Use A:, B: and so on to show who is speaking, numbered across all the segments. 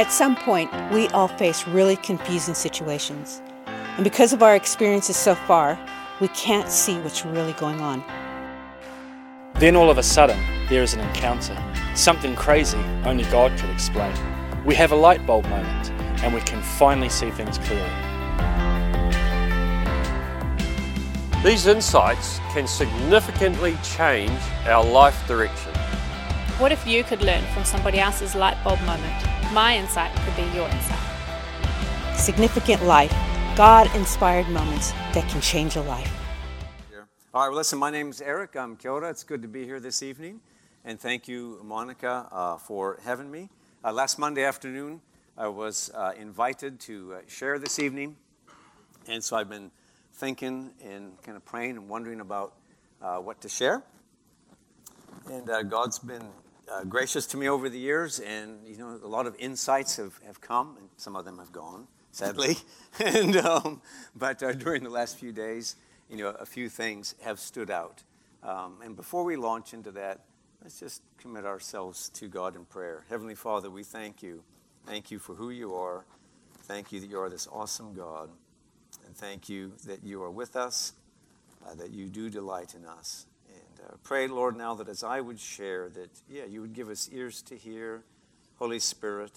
A: At some point, we all face really confusing situations. And because of our experiences so far, we can't see what's really going on.
B: Then all of a sudden, there is an encounter. Something crazy only God could explain. We have a light bulb moment, and we can finally see things clearly.
C: These insights can significantly change our life direction.
D: What if you could learn from somebody else's light bulb moment? My insight could be your insight.
A: Significant life, God inspired moments that can change a life.
E: All right, well, listen, my name's Eric. I'm Kia ora. It's good to be here this evening. And thank you, Monica, uh, for having me. Uh, last Monday afternoon, I was uh, invited to uh, share this evening. And so I've been thinking and kind of praying and wondering about uh, what to share. And uh, God's been uh, gracious to me over the years, and you know, a lot of insights have, have come, and some of them have gone, sadly. and, um, but uh, during the last few days, you know, a few things have stood out. Um, and before we launch into that, let's just commit ourselves to God in prayer. Heavenly Father, we thank you. Thank you for who you are. Thank you that you are this awesome God. And thank you that you are with us, uh, that you do delight in us. Uh, pray, Lord, now that as I would share, that, yeah, you would give us ears to hear. Holy Spirit,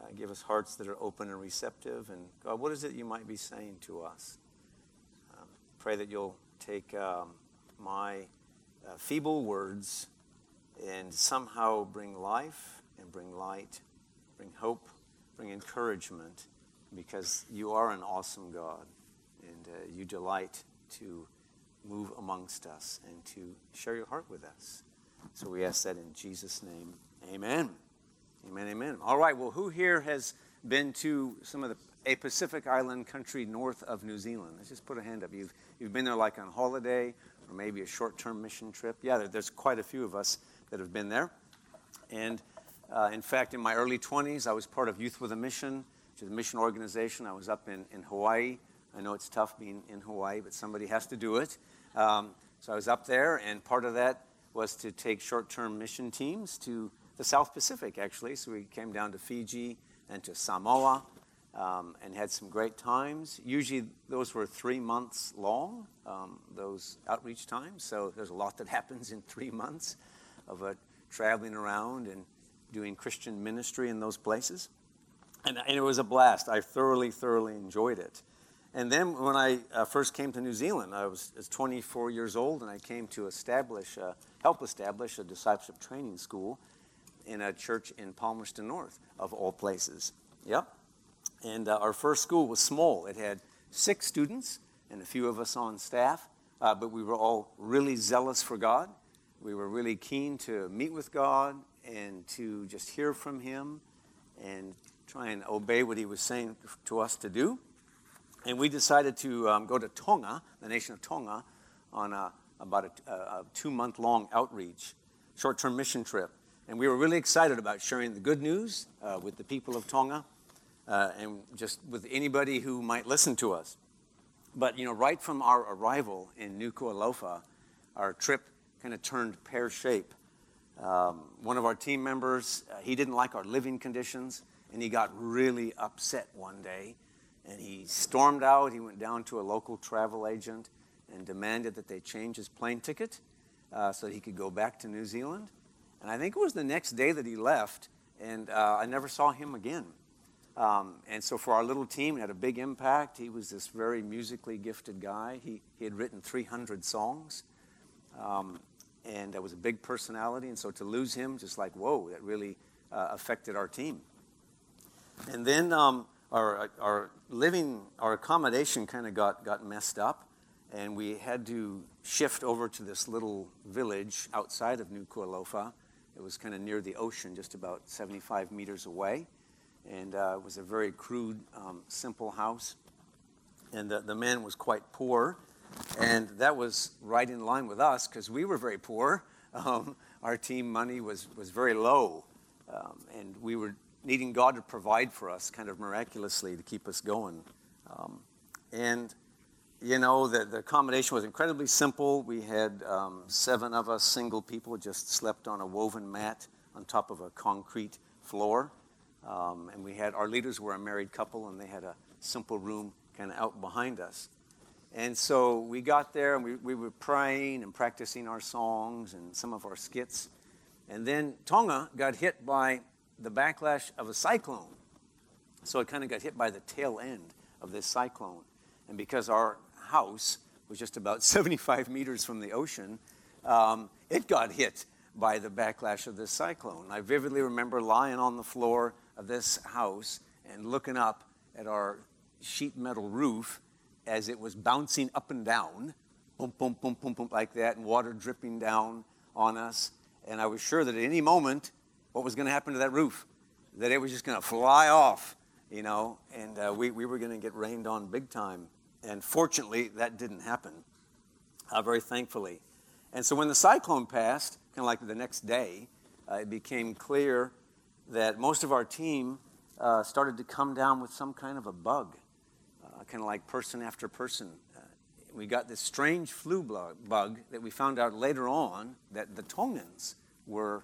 E: uh, give us hearts that are open and receptive. And God, what is it you might be saying to us? Um, pray that you'll take um, my uh, feeble words and somehow bring life and bring light, bring hope, bring encouragement, because you are an awesome God and uh, you delight to move amongst us and to share your heart with us. So we ask that in Jesus' name. Amen. Amen, amen. All right, well, who here has been to some of the a Pacific island country north of New Zealand? Let's just put a hand up. You've, you've been there like on holiday or maybe a short term mission trip. Yeah, there, there's quite a few of us that have been there. And uh, in fact, in my early 20s, I was part of Youth with a Mission, which is a mission organization. I was up in, in Hawaii. I know it's tough being in Hawaii, but somebody has to do it. Um, so I was up there, and part of that was to take short term mission teams to the South Pacific, actually. So we came down to Fiji and to Samoa um, and had some great times. Usually, those were three months long, um, those outreach times. So there's a lot that happens in three months of uh, traveling around and doing Christian ministry in those places. And, and, it was a blast. I thoroughly, thoroughly enjoyed it. And then when I uh, first came to New Zealand, I was, was, 24 years old, and I came to establish, help establish a discipleship training school in a church in Palmerston North, of all places. Yep. And uh, our first school was small. It had six students and a few of us on staff, uh, but we were all really zealous for God. We were really keen to meet with God and to just hear from Him and try and obey what He was saying to us to do. And we decided to um, go to Tonga, the nation of Tonga, on a, about a, a two month long outreach, short term mission trip. And we were really excited about sharing the good news uh, with the people of Tonga uh, and just with anybody who might listen to us. But, you know, right from our arrival in Nuku'alofa, our trip kind of turned pear shape. Um, one of our team members, uh, he didn't like our living conditions, and he got really upset one day. And he stormed out. He went down to a local travel agent and demanded that they change his plane ticket uh, so that he could go back to New Zealand. And I think it was the next day that he left, and uh, I never saw him again. Um, and so for our little team, it had a big impact. He was this very musically gifted guy. He, he had written 300 songs. Um, and that was a big personality. And so to lose him, just like, whoa, that really uh, affected our team. And then um, our, our living, our accommodation kind of got, got messed up. And we had to shift over to this little village outside of Nuku'alofa. It was kind of near the ocean, just about 75 meters away. And uh, it was a very crude, um, simple house. And the, the man was quite poor. And that was right in line with us because we were very poor. Um, our team money was, was very low. Um, and we were needing God to provide for us kind of miraculously to keep us going. Um, and, you know, the, the accommodation was incredibly simple. We had um, seven of us single people just slept on a woven mat on top of a concrete floor. Um, and we had our leaders were a married couple, and they had a simple room kind of out behind us. And so we got there and we, we were praying and practicing our songs and some of our skits. And then Tonga got hit by the backlash of a cyclone. So it kind of got hit by the tail end of this cyclone. And because our house was just about 75 meters from the ocean, um, it got hit by the backlash of this cyclone. I vividly remember lying on the floor of this house and looking up at our sheet metal roof as it was bouncing up and down, boom, boom, boom, boom, boom, like that, and water dripping down on us. And I was sure that at any moment, what was going to happen to that roof? That it was just going to fly off, you know, and uh, we, we were going to get rained on big time. And fortunately, that didn't happen, uh, very thankfully. And so when the cyclone passed, kind of like the next day, uh, it became clear that most of our team uh, started to come down with some kind of a bug kind of like person after person. Uh, we got this strange flu bug that we found out later on that the Tongans were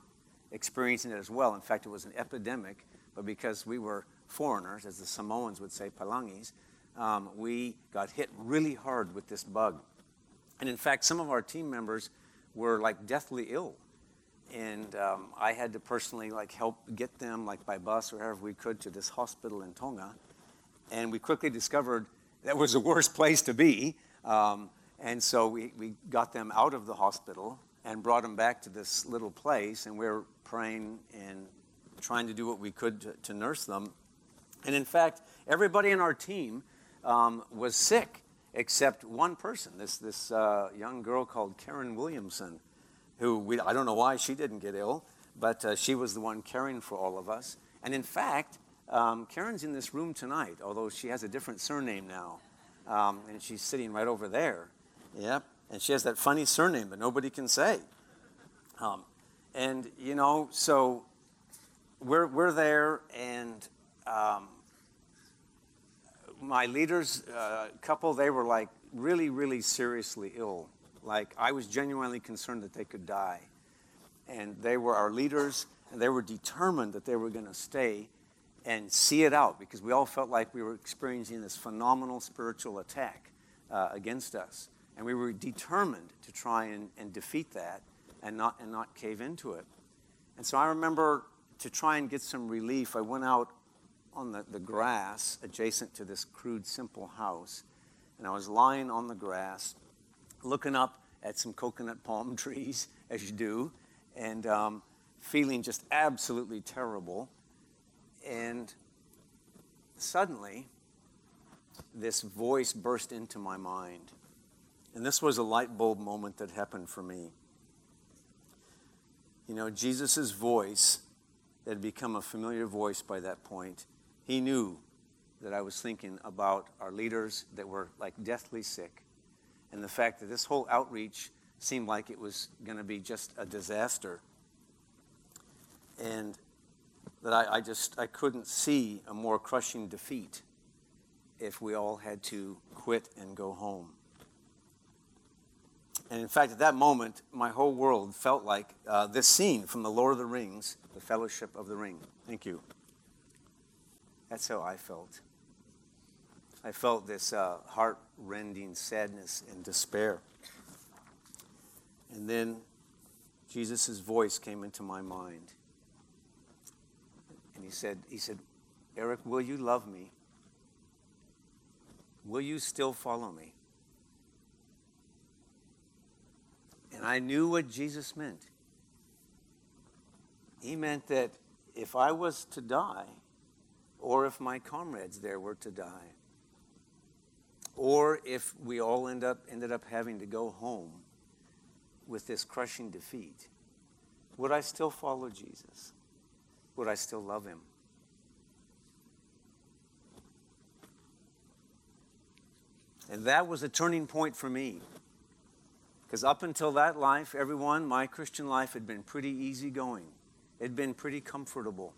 E: experiencing it as well. In fact, it was an epidemic, but because we were foreigners, as the Samoans would say, palangis, um, we got hit really hard with this bug. And in fact, some of our team members were like deathly ill. And um, I had to personally like help get them like by bus or however we could to this hospital in Tonga and we quickly discovered that was the worst place to be. Um, and so we, we got them out of the hospital and brought them back to this little place, and we were praying and trying to do what we could to, to nurse them. And in fact, everybody in our team um, was sick except one person, this, this uh, young girl called Karen Williamson, who we, I don't know why she didn't get ill, but uh, she was the one caring for all of us. And in fact, um, Karen's in this room tonight, although she has a different surname now. Um, and she's sitting right over there. Yep. And she has that funny surname that nobody can say. Um, and, you know, so we're, we're there, and um, my leaders, uh, couple, they were like really, really seriously ill. Like, I was genuinely concerned that they could die. And they were our leaders, and they were determined that they were going to stay and see it out because we all felt like we were experiencing this phenomenal spiritual attack uh, against us. And we were determined to try and, and defeat that and not, and not cave into it. And so I remember to try and get some relief, I went out on the, the grass adjacent to this crude, simple house. And I was lying on the grass, looking up at some coconut palm trees, as you do, and um, feeling just absolutely terrible. And suddenly, this voice burst into my mind. And this was a light bulb moment that happened for me. You know, Jesus' voice that had become a familiar voice by that point, he knew that I was thinking about our leaders that were like deathly sick and the fact that this whole outreach seemed like it was going to be just a disaster. And that I, I just I couldn't see a more crushing defeat if we all had to quit and go home. And in fact, at that moment, my whole world felt like uh, this scene from The Lord of the Rings, The Fellowship of the Ring. Thank you. That's how I felt. I felt this uh, heart rending sadness and despair. And then Jesus' voice came into my mind. And he said, he said, Eric, will you love me? Will you still follow me? And I knew what Jesus meant. He meant that if I was to die, or if my comrades there were to die, or if we all end up, ended up having to go home with this crushing defeat, would I still follow Jesus? would I still love him? And that was a turning point for me. Because up until that life, everyone, my Christian life had been pretty easy going. It had been pretty comfortable.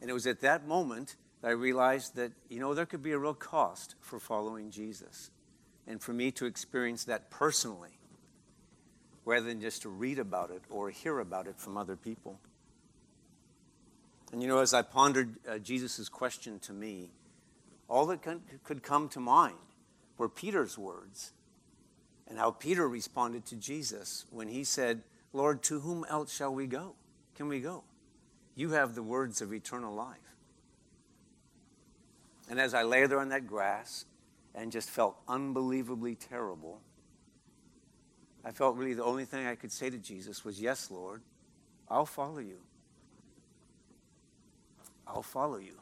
E: And it was at that moment that I realized that, you know, there could be a real cost for following Jesus. And for me to experience that personally, rather than just to read about it or hear about it from other people. And you know, as I pondered uh, Jesus' question to me, all that could come to mind were Peter's words and how Peter responded to Jesus when he said, Lord, to whom else shall we go? Can we go? You have the words of eternal life. And as I lay there on that grass and just felt unbelievably terrible, I felt really the only thing I could say to Jesus was, Yes, Lord, I'll follow you. I'll follow you.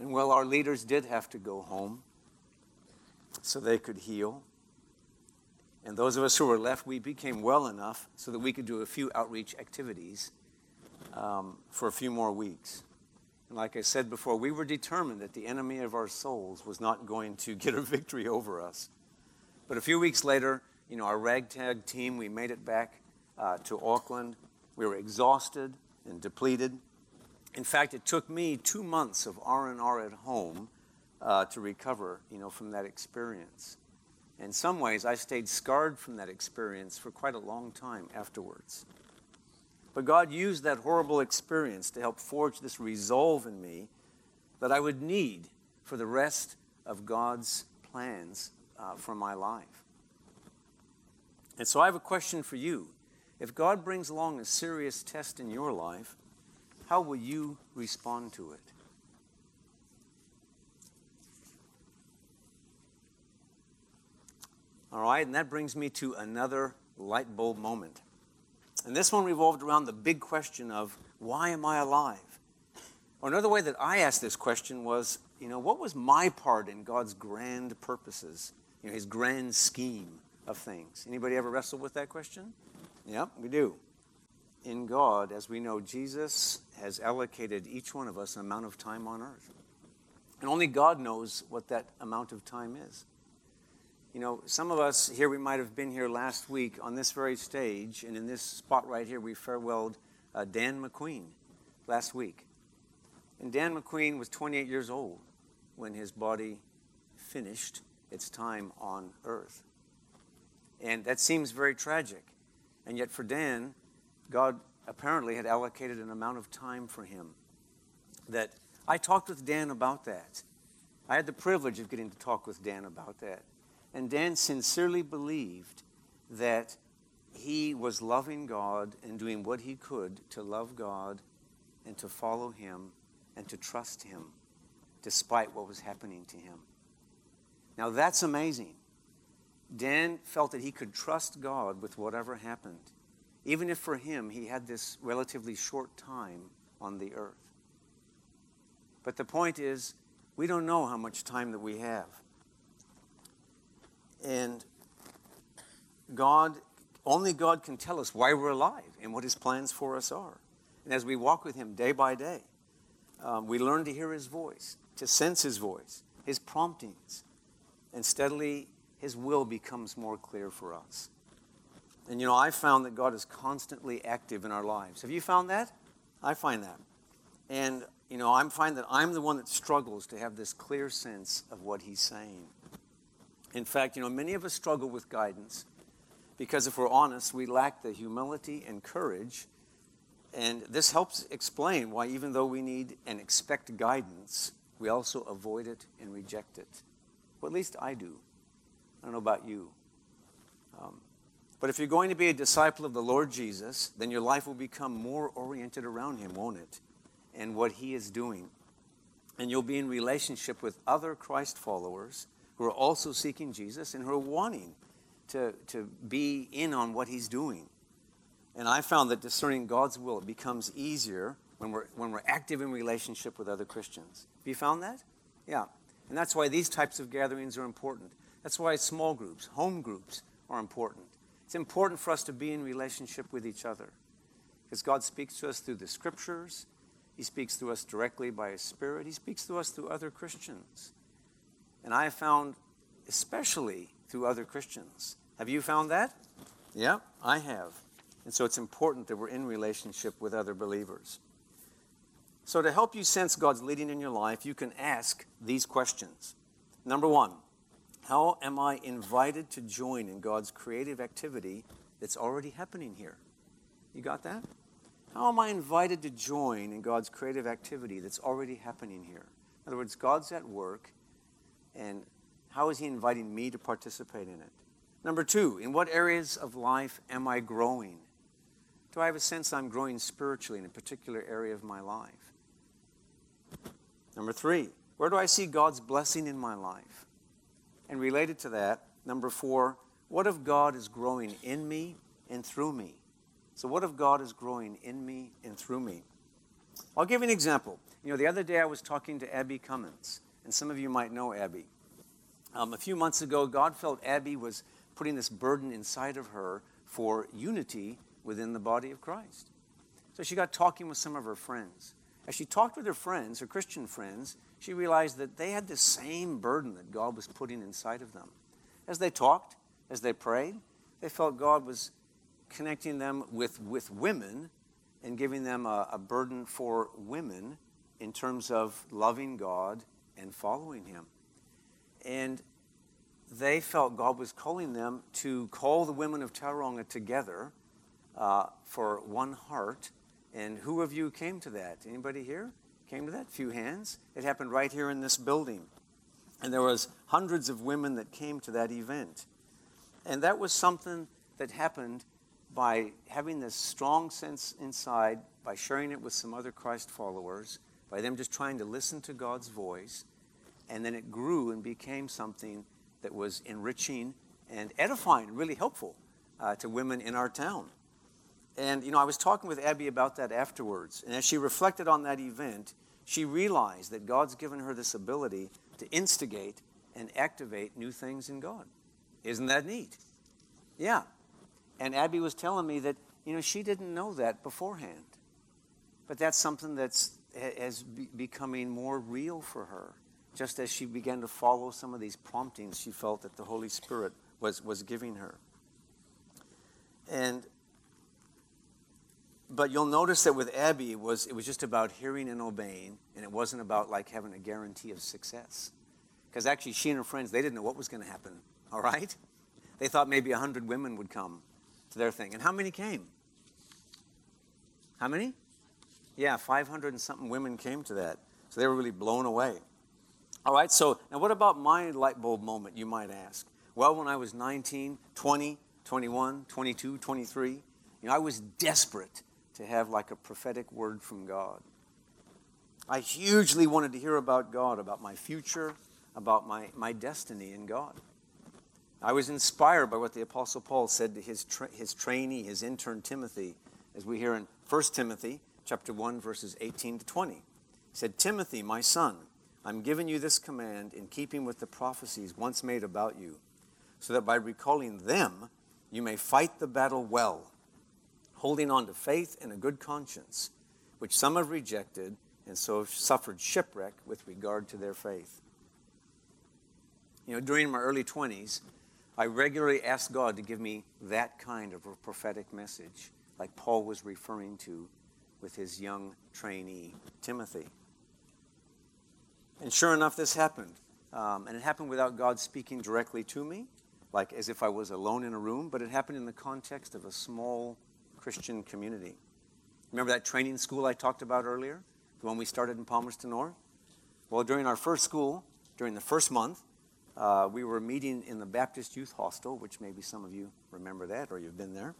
E: And well, our leaders did have to go home so they could heal. And those of us who were left, we became well enough so that we could do a few outreach activities um, for a few more weeks. And like I said before, we were determined that the enemy of our souls was not going to get a victory over us. But a few weeks later, you know, our ragtag team, we made it back uh, to Auckland. We were exhausted and depleted. In fact, it took me two months of R&R at home uh, to recover, you know, from that experience. In some ways, I stayed scarred from that experience for quite a long time afterwards. But God used that horrible experience to help forge this resolve in me that I would need for the rest of God's plans uh, for my life. And so I have a question for you. If God brings along a serious test in your life, how will you respond to it? All right, and that brings me to another light bulb moment. And this one revolved around the big question of why am I alive? Or another way that I asked this question was, you know, what was my part in God's grand purposes, you know, his grand scheme of things? Anybody ever wrestle with that question? Yep, we do. In God, as we know, Jesus has allocated each one of us an amount of time on earth. And only God knows what that amount of time is. You know, some of us here, we might have been here last week on this very stage, and in this spot right here, we farewelled uh, Dan McQueen last week. And Dan McQueen was 28 years old when his body finished its time on earth. And that seems very tragic. And yet, for Dan, God apparently had allocated an amount of time for him that I talked with Dan about that. I had the privilege of getting to talk with Dan about that. And Dan sincerely believed that he was loving God and doing what he could to love God and to follow him and to trust him despite what was happening to him. Now that's amazing. Dan felt that he could trust God with whatever happened, even if for him he had this relatively short time on the earth. But the point is, we don't know how much time that we have. And God, only God can tell us why we're alive and what His plans for us are. And as we walk with Him day by day, um, we learn to hear His voice, to sense His voice, His promptings, and steadily His will becomes more clear for us. And you know, I found that God is constantly active in our lives. Have you found that? I find that. And you know, I find that I'm the one that struggles to have this clear sense of what He's saying. In fact, you know, many of us struggle with guidance because if we're honest, we lack the humility and courage. And this helps explain why, even though we need and expect guidance, we also avoid it and reject it. Well, at least I do. I don't know about you. Um, but if you're going to be a disciple of the Lord Jesus, then your life will become more oriented around Him, won't it? And what He is doing. And you'll be in relationship with other Christ followers who are also seeking Jesus and who are wanting to, to be in on what he's doing. And I found that discerning God's will becomes easier when we're, when we're active in relationship with other Christians. Have you found that? Yeah. And that's why these types of gatherings are important. That's why small groups, home groups are important. It's important for us to be in relationship with each other because God speaks to us through the scriptures. He speaks to us directly by His Spirit. He speaks to us through other Christians. And I have found, especially through other Christians. Have you found that? Yeah, I have. And so it's important that we're in relationship with other believers. So, to help you sense God's leading in your life, you can ask these questions. Number one, how am I invited to join in God's creative activity that's already happening here. You got that? How am I invited to join in God's creative activity that's already happening here? In other words, God's at work, and how is He inviting me to participate in it? Number two, in what areas of life am I growing? Do I have a sense I'm growing spiritually in a particular area of my life? Number three, where do I see God's blessing in my life? And related to that, number four, what if God is growing in me and through me? So, what if God is growing in me and through me? I'll give you an example. You know, the other day I was talking to Abby Cummins, and some of you might know Abby. Um, a few months ago, God felt Abby was putting this burden inside of her for unity within the body of Christ. So she got talking with some of her friends. As she talked with her friends, her Christian friends, she realized that they had the same burden that God was putting inside of them. As they talked, as they prayed, they felt God was connecting them with, with women and giving them a, a burden for women in terms of loving God and following Him. And they felt God was calling them to call the women of Tauranga together uh, for one heart. And who of you came to that? Anybody here came to that? Few hands. It happened right here in this building. And there was hundreds of women that came to that event. And that was something that happened by having this strong sense inside, by sharing it with some other Christ followers, by them just trying to listen to God's voice. And then it grew and became something that was enriching and edifying, really helpful uh, to women in our town. And, you know, I was talking with Abby about that afterwards. And as she reflected on that event, she realized that God's given her this ability to instigate and activate new things in God. Isn't that neat? Yeah. And Abby was telling me that, you know, she didn't know that beforehand. But that's something that's as becoming more real for her. Just as she began to follow some of these promptings she felt that the Holy Spirit was, was giving her. And but you'll notice that with Abby, it was, it was just about hearing and obeying, and it wasn't about like having a guarantee of success. Because actually, she and her friends, they didn't know what was going to happen, all right? They thought maybe 100 women would come to their thing. And how many came? How many? Yeah, 500 and something women came to that. So they were really blown away. All right, so now what about my light bulb moment, you might ask? Well, when I was 19, 20, 21, 22, 23, you know, I was desperate to have like a prophetic word from God. I hugely wanted to hear about God, about my future, about my, my destiny in God. I was inspired by what the Apostle Paul said to his, tra- his trainee, his intern Timothy, as we hear in 1 Timothy chapter 1, verses 18 to 20. He said, Timothy, my son, I'm giving you this command in keeping with the prophecies once made about you, so that by recalling them, you may fight the battle well holding on to faith and a good conscience, which some have rejected and so have suffered shipwreck with regard to their faith. You know, during my early 20s, I regularly asked God to give me that kind of a prophetic message, like Paul was referring to with his young trainee, Timothy. And sure enough, this happened. Um, and it happened without God speaking directly to me, like as if I was alone in a room, but it happened in the context of a small Christian community. Remember that training school I talked about earlier? The one we started in Palmerston North? Well, during our first school, during the first month, uh, we were meeting in the Baptist Youth Hostel, which maybe some of you remember that or you've been there.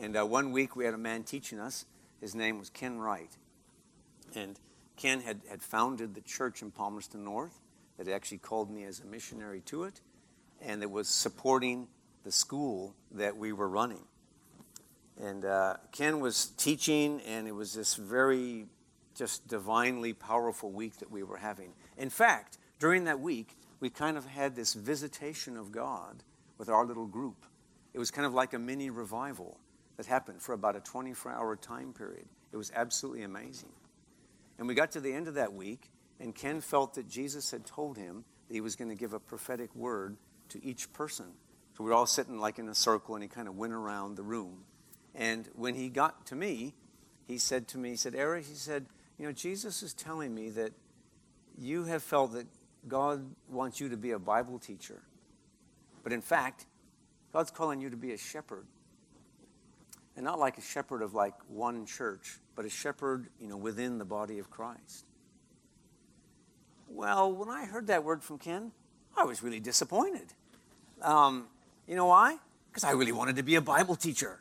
E: And uh, one week we had a man teaching us. His name was Ken Wright. And Ken had, had founded the church in Palmerston North that actually called me as a missionary to it and that was supporting the school that we were running. And uh, Ken was teaching, and it was this very just divinely powerful week that we were having. In fact, during that week, we kind of had this visitation of God with our little group. It was kind of like a mini revival that happened for about a 24 hour time period. It was absolutely amazing. And we got to the end of that week, and Ken felt that Jesus had told him that he was going to give a prophetic word to each person. So we were all sitting like in a circle, and he kind of went around the room and when he got to me, he said to me, he said, Eric, he said, you know, Jesus is telling me that you have felt that God wants you to be a Bible teacher. But in fact, God's calling you to be a shepherd. and not like a shepherd of like one church, but a shepherd, you know, within the body of Christ. Well, when I heard that word from Ken, I was really disappointed. Um, you know why? Because I really wanted to be a Bible teacher.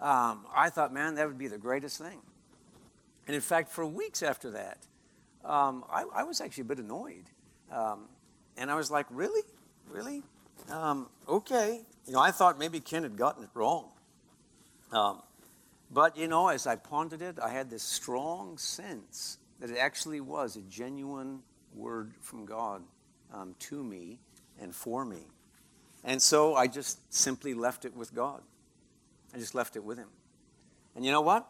E: Um, I thought, man, that would be the greatest thing. And in fact, for weeks after that, um, I, I, was actually a bit annoyed. Um, and I was like, really? Really? Um, okay. You know, I thought maybe Ken had gotten it wrong. Um, but, you know, as I pondered it, I had this strong sense that it actually was a genuine word from God um, to me and for me. And so I just simply left it with God. I just left it with Him. And you know what?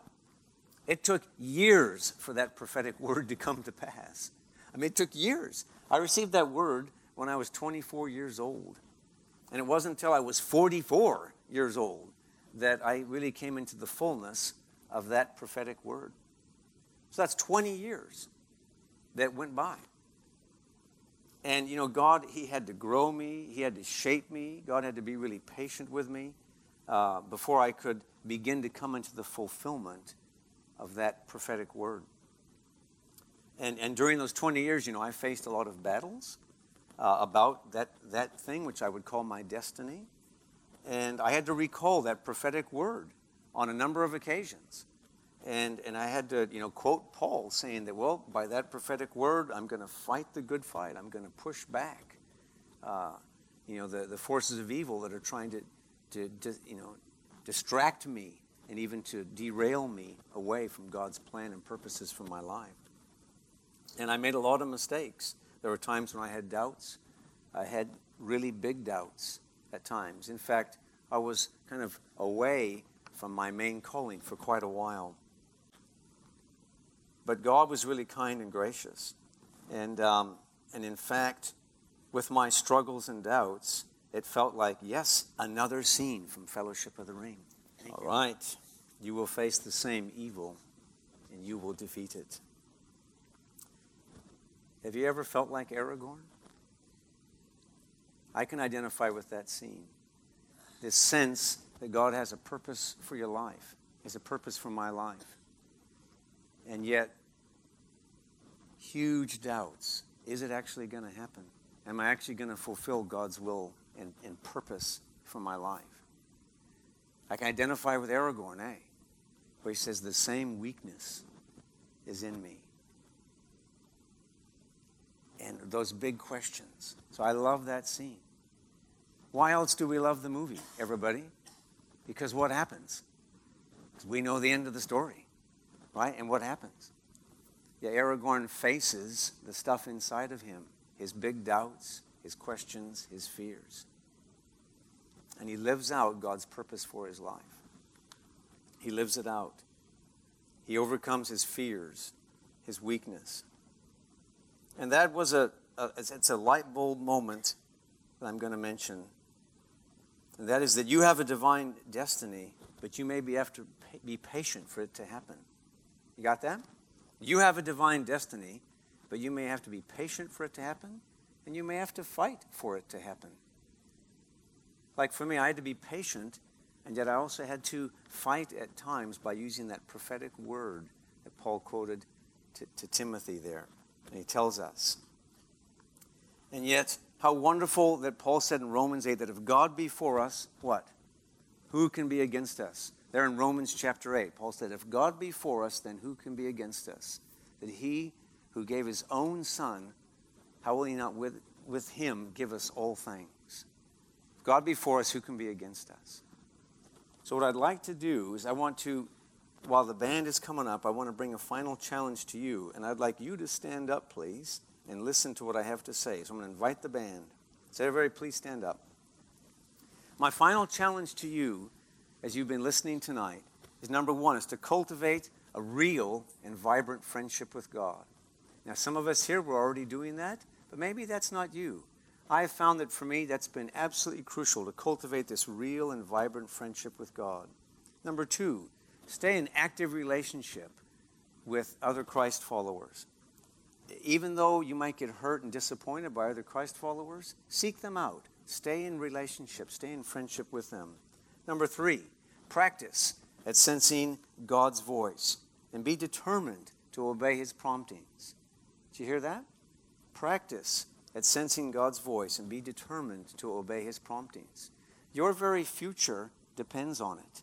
E: It took years for that prophetic word to come to pass. I mean, it took years. I received that word when I was 24 years old. And it wasn't until I was 44 years old that I really came into the fullness of that prophetic word. So that's 20 years that went by. And, you know, God, He had to grow me, He had to shape me. God had to be really patient with me uh, before I could begin to come into the fulfillment of that prophetic word. And, and during those 20 years, you know, I faced a lot of battles uh, about that, that thing which I would call my destiny. And I had to recall that prophetic word on a number of occasions. And, and I had to, you know, quote Paul saying that, well, by that prophetic word, I'm going to fight the good fight. I'm going to push back, uh, you know, the, the forces of evil that are trying to, to, to, you know, distract me and even to derail me away from God's plan and purposes for my life. And I made a lot of mistakes. There were times when I had doubts. I had really big doubts at times. In fact, I was kind of away from my main calling for quite a while. But God was really kind and gracious. And, um, and in fact, with my struggles and doubts, it felt like, yes, another scene from Fellowship of the Ring. Thank All you. right. You will face the same evil and you will defeat it. Have you ever felt like Aragorn? I can identify with that scene. This sense that God has a purpose for your life, has a purpose for my life. And yet, huge doubts. Is it actually going to happen? Am I actually going to fulfill God's will and, and, purpose for my life? I can identify with Aragorn, eh? Where he says, The same weakness is in me. And those big questions. So I love that scene. Why else do we love the movie, everybody? Because what happens? We know the end of the story, right? And what happens? Yeah, Aragorn faces the stuff inside of him his big doubts, his questions, his fears. And he lives out God's purpose for his life. He lives it out. He overcomes his fears, his weakness. And that was a, a it's a light bulb moment that I'm going to mention. And that is that you have a divine destiny, but you maybe have to be patient for it to happen. You got that? You have a divine destiny, but you may have to be patient for it to happen, and you may have to fight for it to happen. Like for me, I had to be patient, and yet I also had to fight at times by using that prophetic word that Paul quoted to, to Timothy there. And he tells us. And yet, how wonderful that Paul said in Romans 8 that if God be for us, what? Who can be against us? There in Romans chapter 8, Paul said, If God be for us, then who can be against us? That he who gave his own son, how will he not with, with him give us all things? God be for us, who can be against us? So, what I'd like to do is, I want to, while the band is coming up, I want to bring a final challenge to you. And I'd like you to stand up, please, and listen to what I have to say. So, I'm going to invite the band. So, everybody, please stand up. My final challenge to you as you've been listening tonight is number one, is to cultivate a real and vibrant friendship with God. Now, some of us here, we're already doing that, but maybe that's not you. I have found that for me, that's been absolutely crucial to cultivate this real and vibrant friendship with God. Number two, stay in active relationship with other Christ followers. Even though you might get hurt and disappointed by other Christ followers, seek them out. Stay in relationship, stay in friendship with them. Number three, practice at sensing God's voice and be determined to obey his promptings. Did you hear that? Practice at sensing God's voice and be determined to obey his promptings. Your very future depends on it.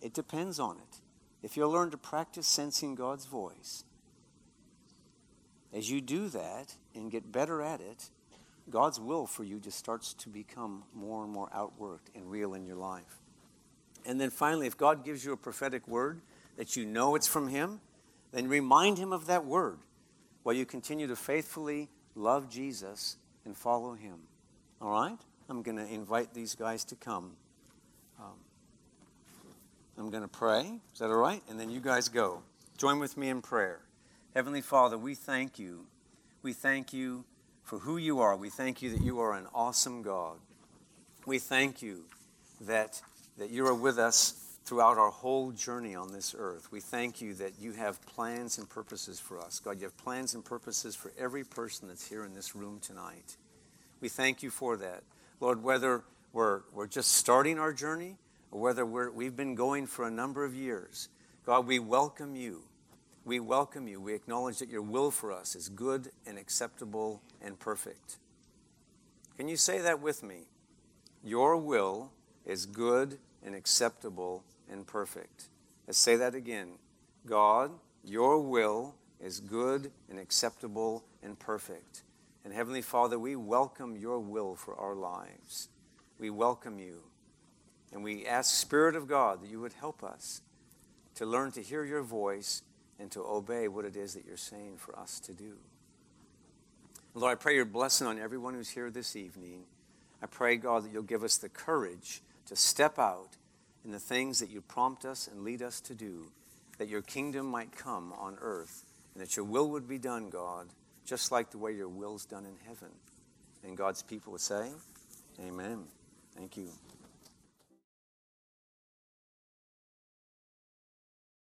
E: It depends on it. If you'll learn to practice sensing God's voice, as you do that and get better at it, God's will for you just starts to become more and more outworked and real in your life. And then finally, if God gives you a prophetic word that you know it's from Him, then remind Him of that word while you continue to faithfully love Jesus and follow Him. All right? I'm going to invite these guys to come. Um, I'm going to pray. Is that all right? And then you guys go. Join with me in prayer. Heavenly Father, we thank you. We thank you for who you are. We thank you that you are an awesome God. We thank you that, that you are with us throughout our whole journey on this earth. We thank you that you have plans and purposes for us. God, you have plans and purposes for every person that's here in this room tonight. We thank you for that. Lord, whether we're, we're just starting our journey or whether we're, we've been going for a number of years, God, we welcome you. We welcome you. We acknowledge that your will for us is good and acceptable and perfect. Can you say that with me? Your will is good and acceptable and perfect. Let's say that again. God, your will is good and acceptable and perfect. And Heavenly Father, we welcome your will for our lives. We welcome you. And we ask, Spirit of God, that you would help us to learn to hear your voice and to obey what it is that you're saying for us to do. Lord, I pray your blessing on everyone who's here this evening. I pray, God, that you'll give us the courage to step out in the things that you prompt us and lead us to do, that your kingdom might come on earth, and that your will would be done, God, just like the way your will's done in heaven. And God's people would say, Amen. Thank you.